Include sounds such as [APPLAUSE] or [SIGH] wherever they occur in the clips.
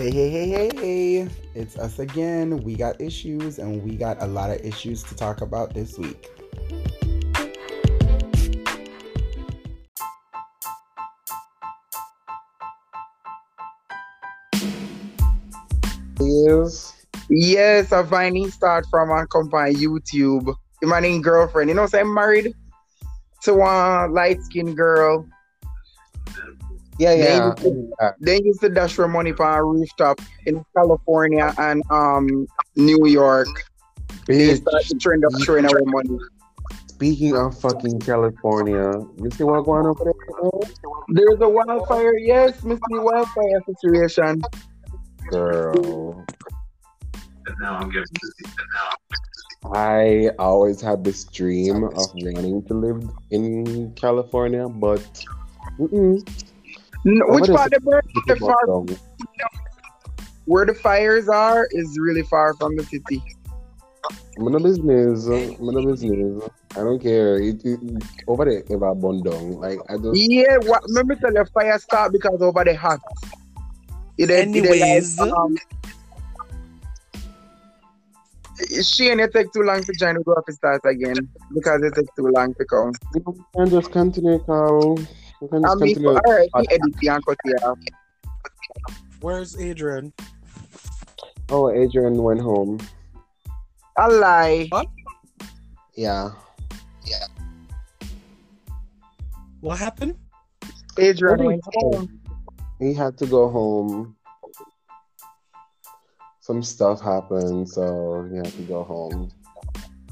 Hey, hey, hey, hey, hey. It's us again. We got issues, and we got a lot of issues to talk about this week. Yes. Yes, a finding start from a company YouTube. My name girlfriend. You know, so I'm married to one light skinned girl. Yeah, They yeah. used to- They used to dash for money for a rooftop in California and um New York. They started trend up throwing away money. speaking of fucking California, you see what going on over there? There's a wildfire, yes, Mr. Wildfire situation. Girl. now I'm getting I always had this dream of wanting to live in California, but mm-mm. N- Which part of the the far, Well, where the fires are is really far from the city. I'm in business. I'm in business. I don't care. It, it, over there, if I burn down, like I don't. Yeah, what, remember tell the fire start because over the hot. It, it- it- Anyways. um, she and it take too long to join the go up and start again because it takes too long to come. We can just continue, Carl. We can I just mean, continue. all right, he edit the and cut it off. Where's Adrian? Oh, Adrian went home. I lie. Yeah. Yeah. What happened? Adrian What went is- home. He had to go home. Some stuff happened, so he had to go home.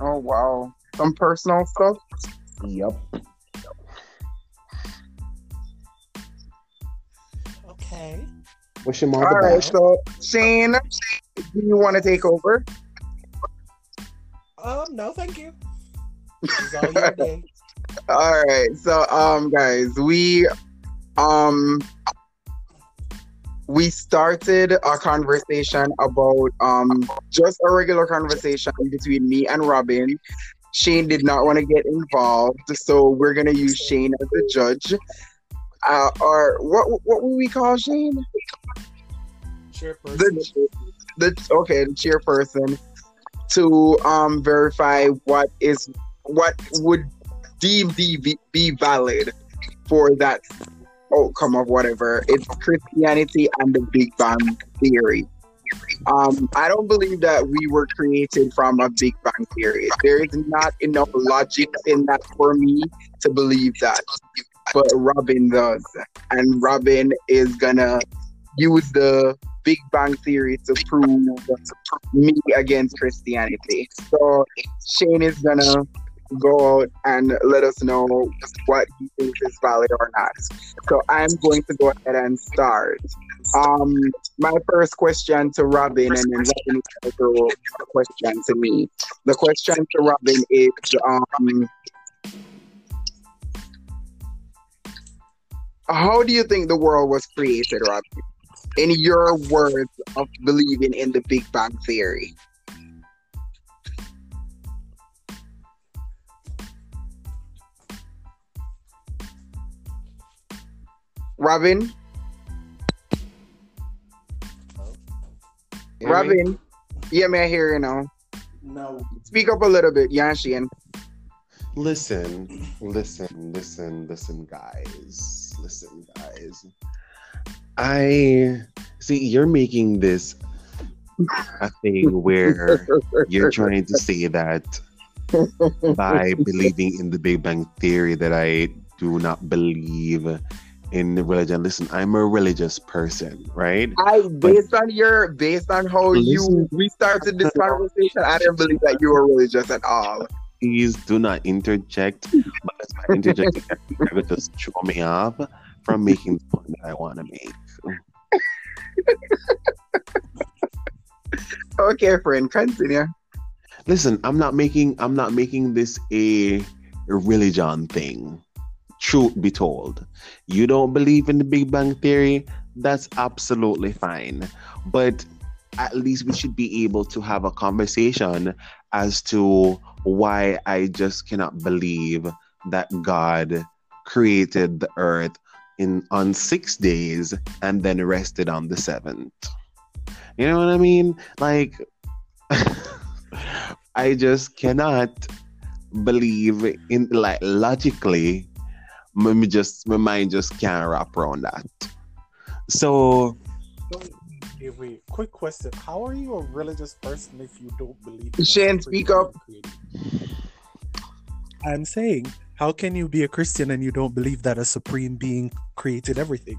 Oh wow, some personal stuff. Yep. Okay. Wish him all, All the right, best. so Shane, do you want to take over? Um, no, thank you. All. [LAUGHS] All right, so um, guys, we um we started a conversation about um just a regular conversation between me and Robin. Shane did not want to get involved, so we're gonna use Shane as the judge. Uh, or what what would we call Shane? Chairperson. the the okay the chairperson to um verify what is what would deem be, be valid for that outcome of whatever it's christianity and the big bang theory um i don't believe that we were created from a big bang theory there is not enough logic in that for me to believe that but robin does and robin is gonna use the Big Bang Theory to prove me against Christianity. So Shane is gonna go out and let us know what he thinks is valid or not. So I'm going to go ahead and start. Um, my first question to Robin, and then Robin will throw a question to me. The question to Robin is, um, how do you think the world was created, Robin? in your words of believing in the Big Bang Theory? Robin? Me? Robin? Yeah, may I hear you now? No. Speak up a little bit, Yanshin. Listen, listen, listen, listen, guys. Listen, guys. I see you're making this a thing where you're trying to say that by [LAUGHS] believing in the Big Bang Theory that I do not believe in religion. Listen, I'm a religious person, right? I based on your based on how you we started this conversation, I didn't believe that you were religious at all. Please do not interject. Because by interjecting, you're going just throw me off from making the point that I want to make. [LAUGHS] Okay, friend, continue. Listen, I'm not making I'm not making this a religion thing. Truth be told, you don't believe in the Big Bang Theory, that's absolutely fine. But at least we should be able to have a conversation as to why I just cannot believe that God created the earth in on six days and then rested on the seventh. You know what I mean? Like, [LAUGHS] I just cannot believe in like logically. My just my mind just can't wrap around that. So Wait, quick question. How are you a religious person if you don't believe Shane, speak up. I'm saying, how can you be a Christian and you don't believe that a supreme being created everything?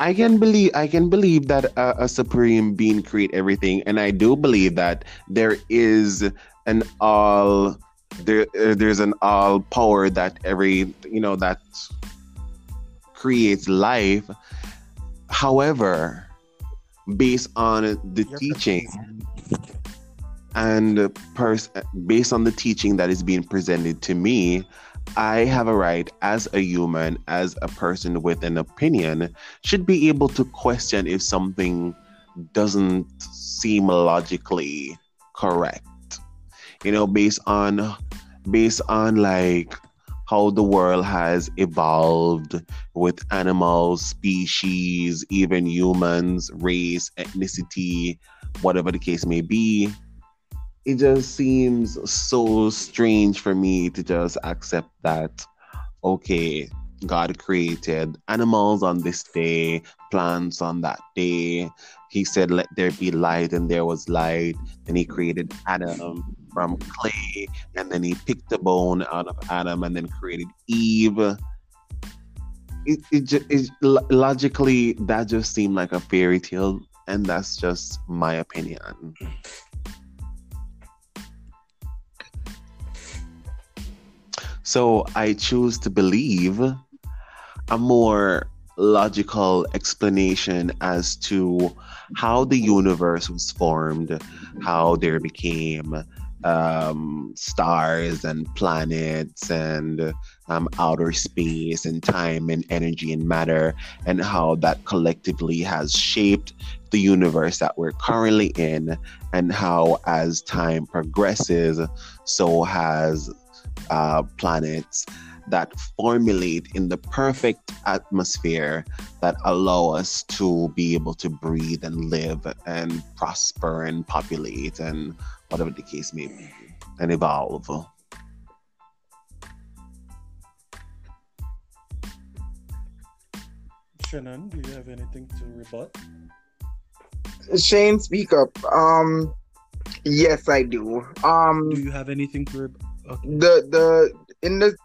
I can believe I can believe that a, a supreme being create everything, and I do believe that there is an all there uh, there's an all power that every you know that creates life. However, based on the teaching and pers- based on the teaching that is being presented to me, I have a right as a human, as a person with an opinion, should be able to question if something doesn't seem logically correct. You know, based on based on like how the world has evolved with animals, species, even humans, race, ethnicity, whatever the case may be. It just seems so strange for me to just accept that okay god created animals on this day plants on that day. He said let there be light and there was light then he created adam from clay and then he picked the bone out of adam and then created eve. It, it, it logically that just seemed like a fairy tale and that's just my opinion. So I choose to believe a more logical explanation as to how the universe was formed, how there became um, stars and planets and um, outer space and time and energy and matter, and how that collectively has shaped the universe that we're currently in, and how as time progresses, so has uh, planets that formulate in the perfect atmosphere that allow us to be able to breathe and live and prosper and populate and whatever the case may be and evolve. Shannon, do you have anything to rebut? Shane, speak up. Um, yes, I do. Um, Do you have anything to rebut? Okay. the the in the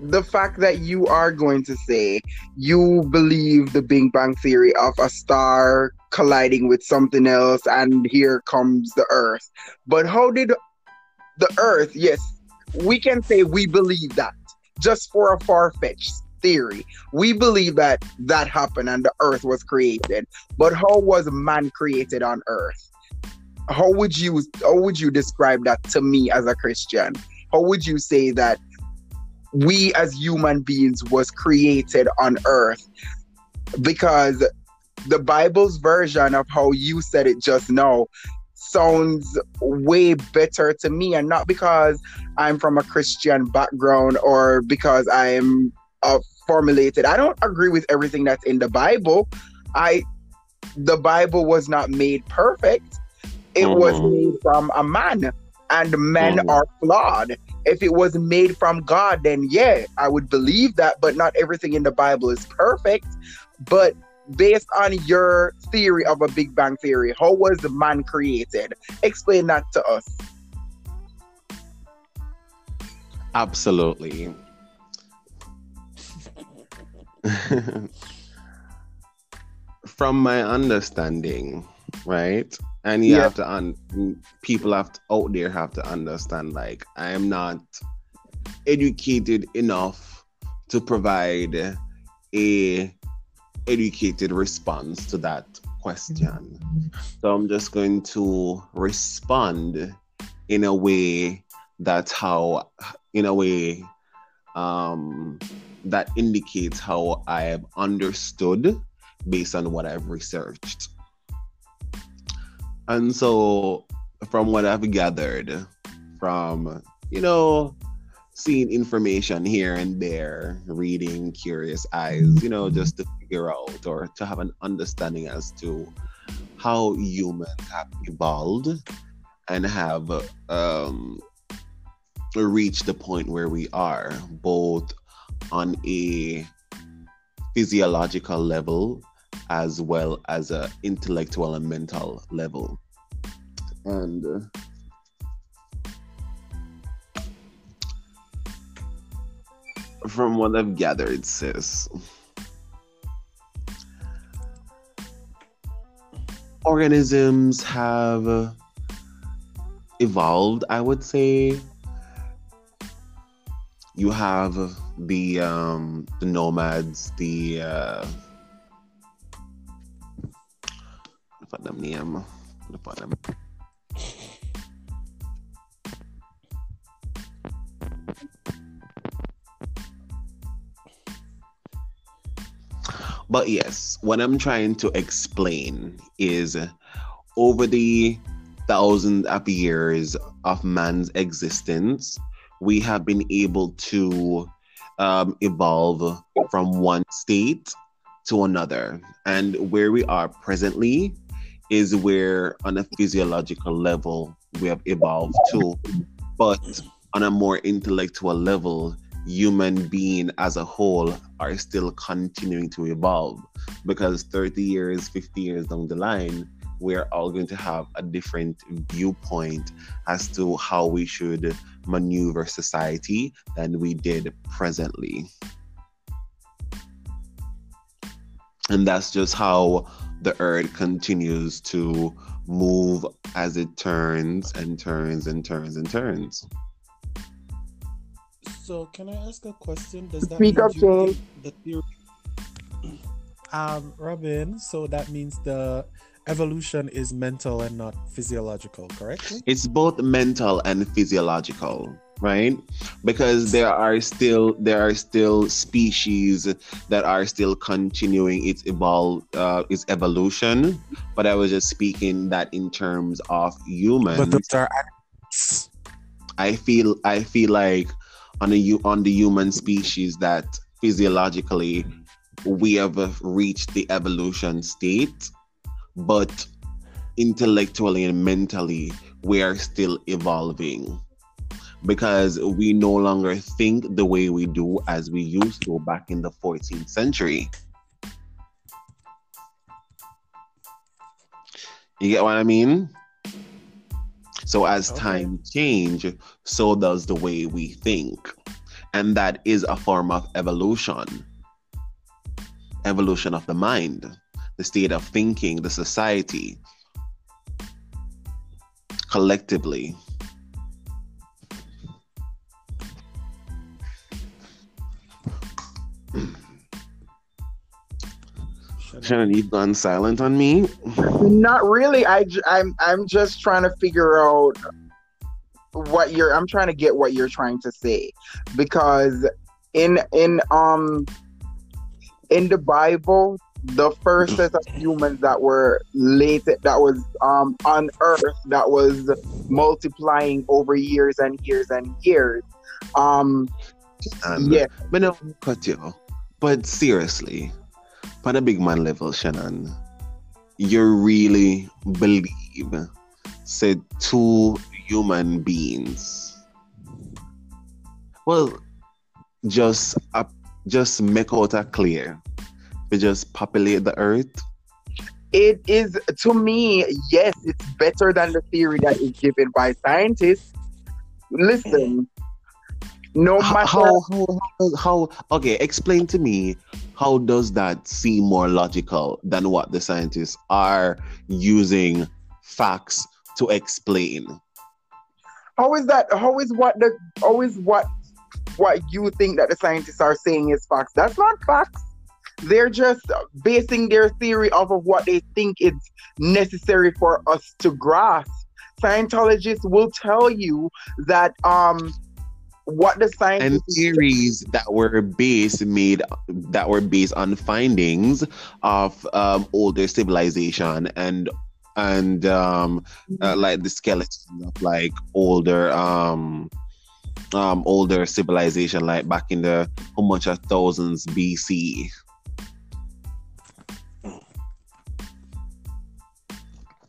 the fact that you are going to say you believe the Big Bang theory of a star colliding with something else, and here comes the Earth. But how did the Earth? Yes, we can say we believe that just for a far fetched theory. We believe that that happened and the Earth was created. But how was man created on Earth? How would you how would you describe that to me as a Christian? How would you say that we as human beings was created on earth because the bible's version of how you said it just now sounds way better to me and not because i'm from a christian background or because i'm uh, formulated i don't agree with everything that's in the bible i the bible was not made perfect it was Mhm. made from a man and men Mhm. are flawed if it was made from God, then yeah, I would believe that, but not everything in the Bible is perfect. But based on your theory of a Big Bang theory, how was the man created? Explain that to us. Absolutely. From my understanding, right? And you Yeah. have to un- people have to, out there have to understand like I am not educated enough to provide a educated response to that question. So I'm just going to respond in a way that's how in a way um that indicates how I have understood based on what I've researched. And so from what I've gathered from you know seeing information here and there, reading curious eyes, you know, just to figure out or to have an understanding as to how humans have evolved and have um, reached the point where we are, both on a physiological level as well as a intellectual and mental level. And uh, from what I've gathered, sis, organisms have evolved, I would say. You have the um the nomads, the uh what name? What? But yes, what I'm trying to explain is over the thousands of years of man's existence, we have been able to um, evolve from one state to another. And where we are presently is where, on a physiological level, we have evolved to. But on a more intellectual level, human being as a whole are still continuing to evolve. Because 30 years 50 years down the line we're all going to have a different viewpoint as to how we should maneuver society than we did presently. And that's just how the earth continues to move as it turns and turns and turns and turns So can I ask a question? Does that Speak mean up, you Jane. think the theory? Um, Robin. So that means the evolution is mental and not physiological, correct? it's both mental and physiological right because there are still there are still species that are still continuing its evolve uh, its evolution but i was just speaking that in terms of humans But those are i feel i feel like on hu- on the human species that physiologically we have reached the evolution state but intellectually and mentally we are still evolving. Because we no longer think the way we do as we used to back in the 14th century. You get what i mean so as Okay. time change so does the way we think. And that is a form of evolution. Evolution of the mind the state of thinking the society collectively Shannon, you've gone silent on me. Not really. I I'm I'm just trying to figure out what you're. I'm trying to get what you're trying to say because in in um in the Bible, the first set of humans that were later that was um on Earth that was multiplying over years and years and years. Um And yeah, but no, cut you. But seriously, on a big man level, Shannon, you really believe said two human beings. Well, just uh, just make out a clear. We just populate the earth. it is to me yes it's better than the theory that is given by scientists listen no matter how, how, how, how, okay, explain to me how does that seem more logical than what the scientists are using facts to explain? how is that how is what the how is what what you think that the scientists are saying is facts? That's not facts. They're just basing their theory off of what they think is necessary for us to grasp. Scientologists will tell you that um what the science And theories that were based made that were based on findings of um, older civilization and and um, uh, like the skeleton of like older um um older civilization like back in the how much of thousands BC.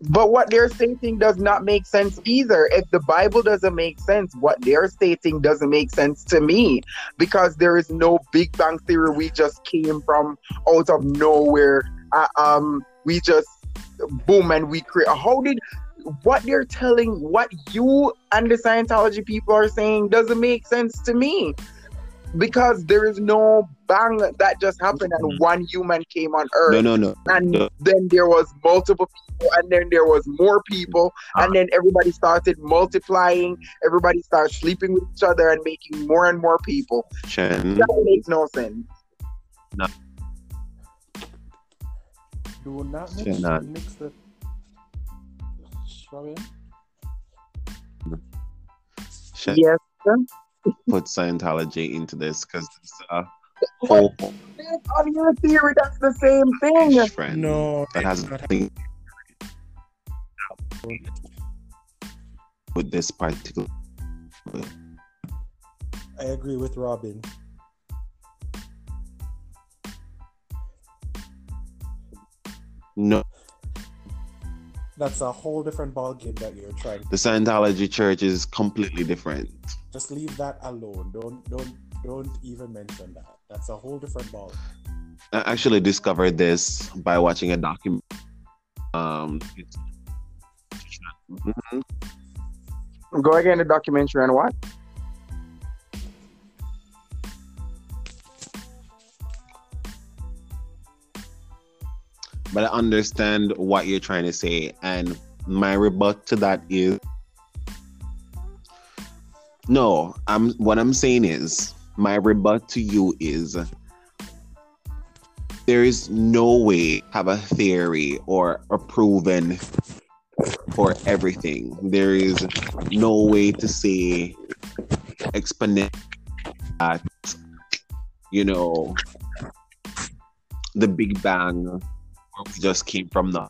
But what they're stating does not make sense either. If the Bible doesn't make sense, what they're stating doesn't make sense to me because there is no Big Bang Theory. We just came from out of nowhere. Uh, um, we just boom and we create. How did what they're telling, what you and the Scientology people are saying doesn't make sense to me because there is no bang that just happened and mm-hmm. one human came on earth No, no, no. and No. then there was multiple people and then there was more people and ah. then everybody started multiplying everybody started sleeping with each other and making more and more people Chen. that makes no sense No. Do not mix, Should not. mix the. Robin? Chen yes put Scientology into this because it's a whole on your theory that's the same thing friend No, that has it's not nothing with this particular. I agree with Robin. No, That's a whole different ballgame that you're trying. the Scientology church is completely different. Just leave that alone. Don't don't don't even mention that. That's a whole different ball. I actually discovered this by watching a document. Um, it's- go again the documentary and what but I understand what you're trying to say, and my rebut to that is no. I'm what I'm saying is my rebut to you is there is no way have a theory or a proven for everything. There is no way to say exponent that you know the Big Bang just came from the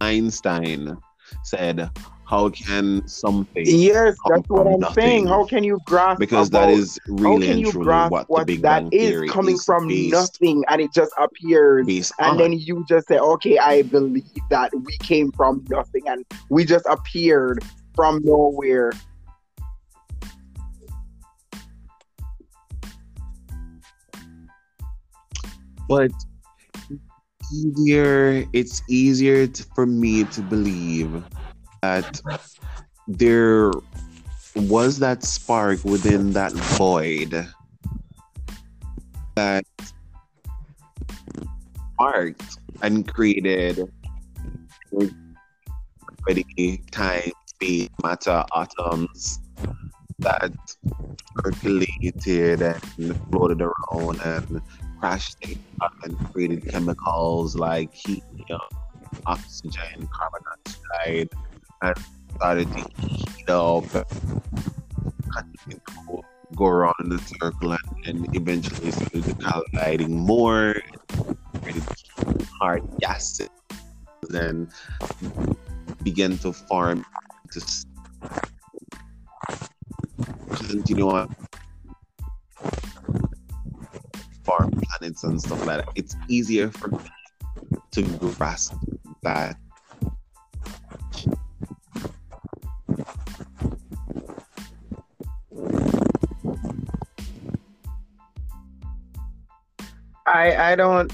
Einstein said, How can something yes come that's what i'm nothing? saying how can you grasp because that about- is how really can and you truly grasp what, what, the Big that Bang is Theory coming is from based, nothing and it just appears and on. then you just say okay i believe that we came from nothing and we just appeared from nowhere but easier it's easier to, for me to believe that there was that spark within that void that sparked and created gravity, time, space, matter, atoms that circulated and floated around and crashed and created chemicals like helium, oxygen, carbon dioxide, and started to heat up, go around in the circle, and, and eventually started colliding more, hard gases, then began to form to continue on form planets and stuff like that. It's easier for me to grasp that. I I don't.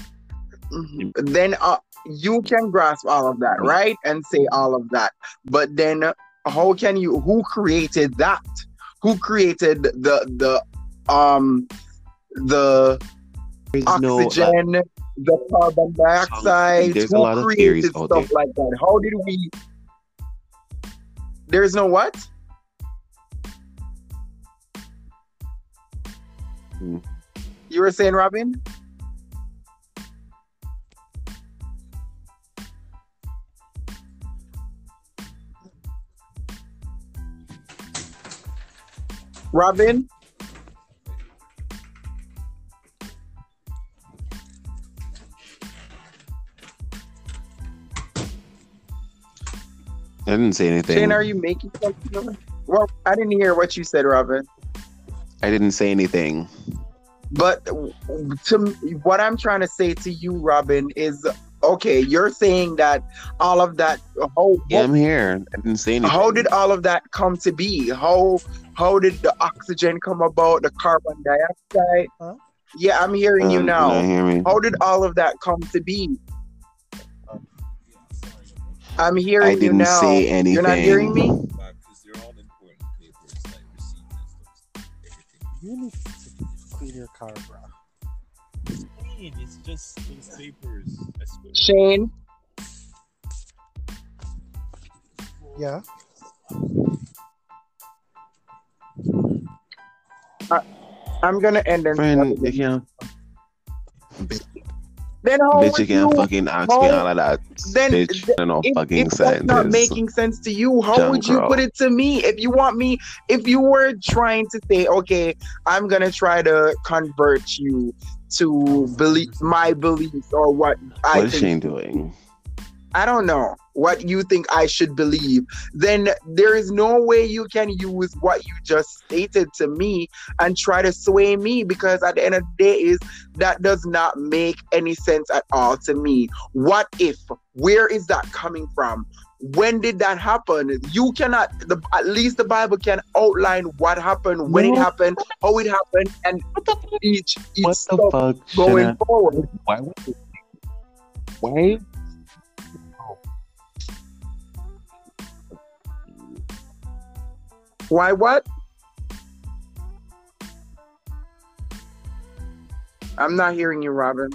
Then uh, you can grasp all of that, right, and say all of that. But then, how can you? Who created that? Who created the the um the There's no, like, oxygen, the carbon dioxide? there's a lot of theories stuff like that? How did we? There's no what? Hmm. You were saying, Robin? Robin? I didn't say anything. Shane, are you making something? Well, I didn't hear what you said, Robin. I didn't say anything. But to what I'm trying to say to you, Robin, is okay, you're saying that all of that. How, Yeah, I'm here. I didn't say anything. how did all of that come to be? How how did the oxygen come about? The carbon dioxide. Huh? Yeah, I'm hearing you Um, now. you hear me? How did all of that come to be? I'm hearing I you didn't now. say anything. You're not hearing me? because they're all important papers like receipts and stuff. Everything. You need to clean your car, bro. Clean, It's just those papers. I swear. Shane, Yeah. I'm gonna end it. Friend, you can't, Then how bitch, you can't fucking ask me all of that. then- bitch, th- know if, fucking if that's not making sense to you, how Junk would you roll. put it to me? If you want me, if you were trying to say, okay, I'm gonna try to convert you to believe my beliefs or what I What is think Shane doing? I don't know what you think I should believe, then there is no way you can use what you just stated to me and try to sway me because at the end of the day is that does not make any sense at all to me. What if? Where is that coming from? When did that happen? You cannot the at least the Bible can outline what happened, when it happened, how it happened, and each each What the fuck? going forward. Why would you- Why? Why what? I'm not hearing you, Robin.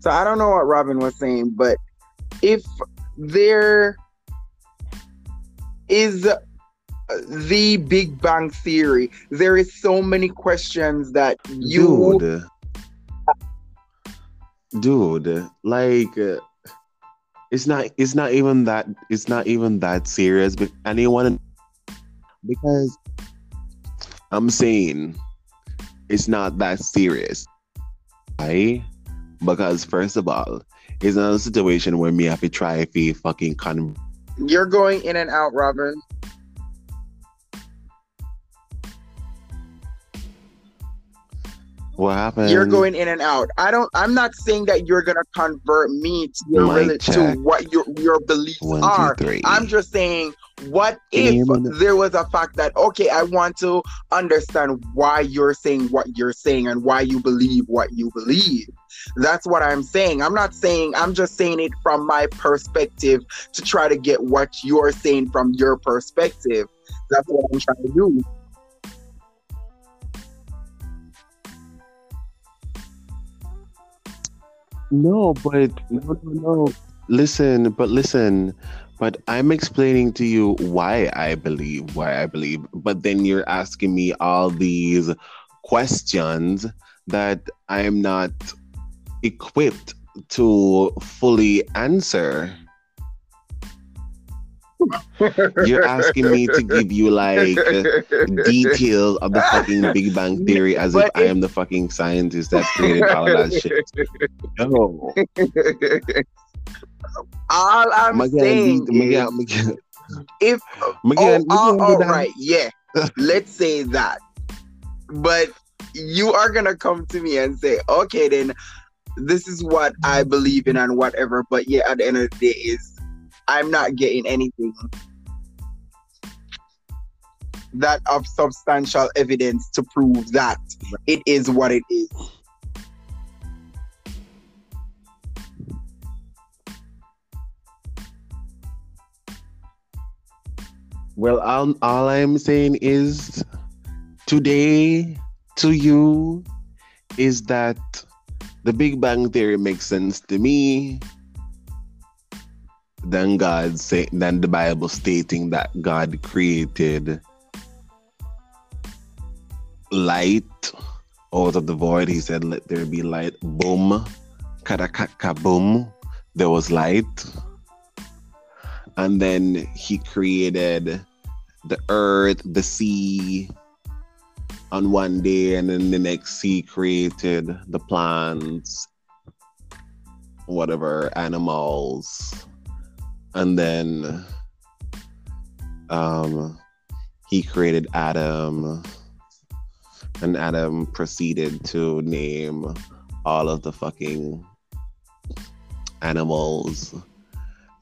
So I don't know what Robin was saying, but if there is the Big Bang Theory, there is so many questions that you dude dude like uh, it's not it's not even that it's not even that serious but anyone because i'm saying it's not that serious why because first of all it's not a situation where me have to try if fucking con You're going in and out, Robin. What happened You're going in and out. I don't. I'm not saying that you're gonna convert me to your to what your your beliefs one are. two I'm just saying, what if now? there was a fact that okay, I want to understand why you're saying what you're saying and why you believe what you believe. That's what I'm saying. I'm not saying. I'm just saying it from my perspective to try to get what you're saying from your perspective. That's what I'm trying to do. No, but no, no, no. Listen, but listen, but I'm explaining to you why I believe, why I believe, but then you're asking me all these questions that I'm not equipped to fully answer. You're asking me to give you like details of the fucking Big Bang Theory as if I am the fucking scientist that created all of that shit. No. All I'm Miguel, saying Miguel, is, Miguel, if Miguel, oh, Miguel, oh, Miguel. Oh, yeah, let's say that. But you are gonna come to me and say, okay, then this is what I believe in and whatever. But yeah, at the end of the day, is I'm not getting anything that of substantial evidence to prove that it is what it is. Well, all, all I'm saying is today to you is that the Big Bang Theory makes sense to me than God say than the Bible stating that God created light out of the void. He said, Let there be light. Boom. Karakaka boom. There was light. And then he created the earth, the sea on one day, and then the next he created the plants, whatever, animals. And then um, he created Adam, and Adam proceeded to name all of the fucking animals.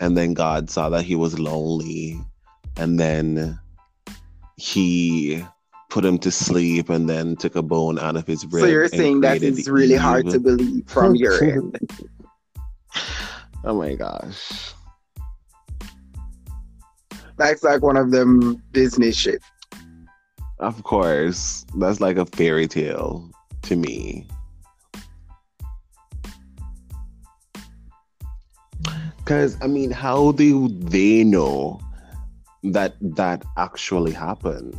And then God saw that he was lonely, and then he put him to sleep, and then took a bone out of his rib. So you're saying that it's really hard to believe from your end. [LAUGHS] [LAUGHS] Oh my gosh. That's like one of them Disney shit. Of course, that's like a fairy tale to me. Because, I mean, how do they know that that actually happened?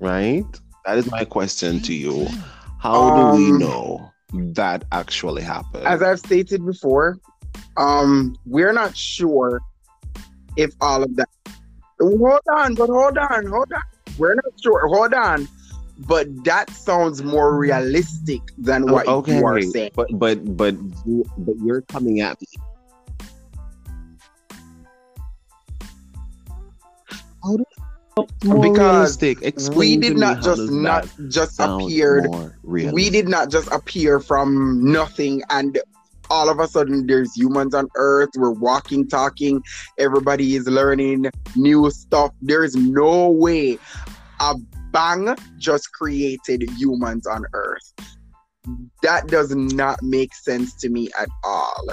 Right? That is my question to you. How do we Um, know that actually happened? As I've stated before, um, we're not sure if all of that. Hold on, but hold on, hold on. We're not sure. Hold on, but that sounds more realistic than what Oh, okay, you are saying. but but but you, but you're coming at me. How do more Because we did not just not just appeared. We did not just appear from nothing and all of a sudden there's humans on earth we're walking talking everybody is learning new stuff. There's no way a bang just created humans on earth. That does not make sense to me at all.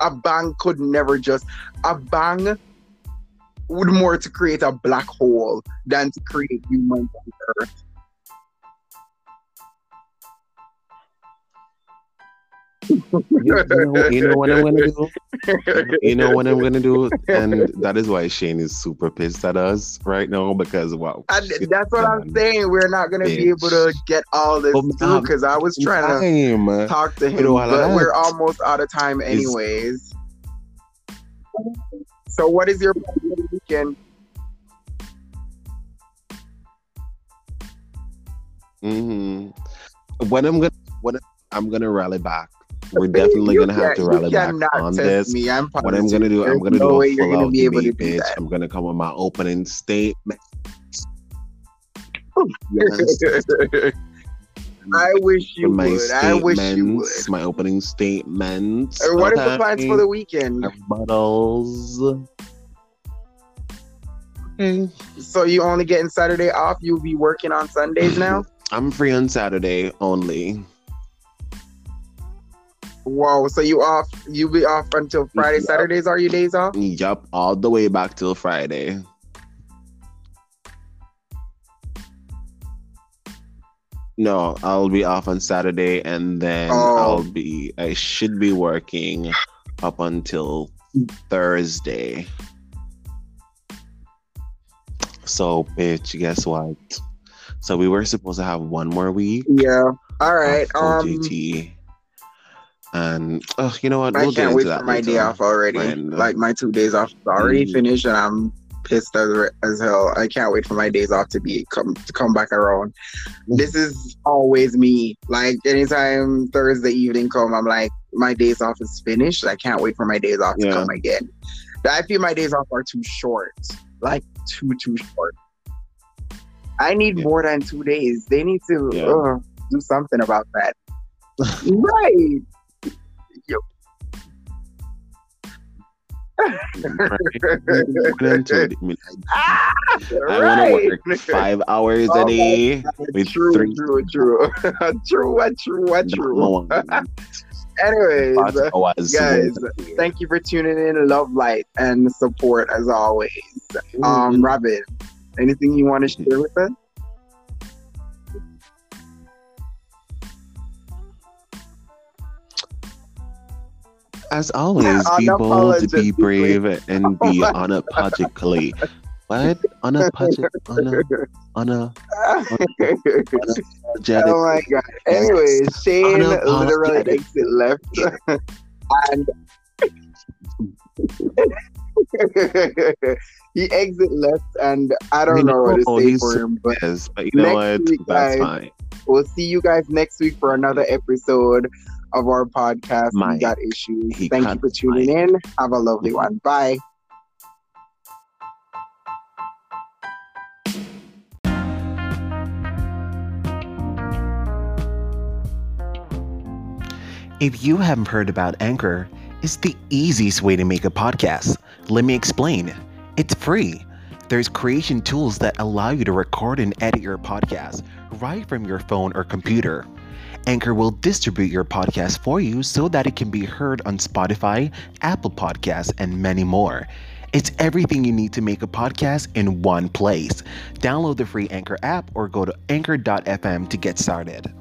A bang could never just a bang would more to create a black hole than to create humans on earth You, know, you know what I'm gonna do? [LAUGHS] You know what I'm gonna do? And that is why Shane is super pissed at us right now because wow. That's what I'm saying. We're not gonna be able to get all this through um, because I was trying to talk to him, but we're almost out of time anyways. So what is your plan for the weekend? hmm When I'm gonna when I'm gonna rally back. [LAUGHS] We're definitely gonna have to rally back on this. Me. I'm What I'm gonna do, I'm gonna no do a full out be able to debate, bitch. that. I'm gonna come with my opening statement. Yes. [LAUGHS] I wish you my would. I wish you would. my opening statements. Uh, What is the plans for the weekend? rebuttals? Okay. So you only getting Saturday off? You'll be working on Sundays now? [CLEARS THROAT] I'm free on Saturday only. Whoa! So you off? You be off until Friday? Yeah. Saturdays are your days off? Yup, all the way back till Friday. No, I'll be off on Saturday and then Oh. I'll be I should be working up until Thursday. So bitch, guess what? So we were supposed to have one more week Yeah. All right. Um, OJT. And oh, you know what? I We'll get can't wait that for my later. day off already. when, uh, like my two days off is already Mhm. finished, and I'm pissed as, as hell. I can't wait for my days off to be come to come back around. This is always me. Like anytime Thursday evening come, I'm like, my days off is finished. I can't wait for my days off to Yeah. come again. I feel my days off are too short. Like too too short. I need Yeah. more than two days. They need to Yeah. uh, do something about that. [LAUGHS] right. Right? Into it. I mean, Ah, I want to work five hours Oh a day with true, three. true, true, [LAUGHS] true, what, true, true. [LAUGHS] Anyways, guys, thank you for tuning in. Love, light, and support as always. Um, Robin, anything you want to share with us? As [LAUGHS] always, be bold, be brave, and [LAUGHS] be unapologetically. What? Unapologetic, una, una, unapologetic. oh my god. Anyways, Shane literally Unapologetic. exit left. and [LAUGHS] he exit left and I don't You know what to say for him, but Yes, but you know what? week, That's guys. fine. we'll see you guys next week for another episode of our podcast, My, We Got Issues. Thank you for tuning in. Have a lovely one. Mm-hmm. Bye. If you haven't heard about Anchor, it's the easiest way to make a podcast. Let me explain. It's free. There's creation tools that allow you to record and edit your podcast right from your phone or computer. Anchor will distribute your podcast for you so that it can be heard on Spotify, Apple Podcasts, and many more. It's everything you need to make a podcast in one place. Download the free Anchor app or go to anchor.fm to get started.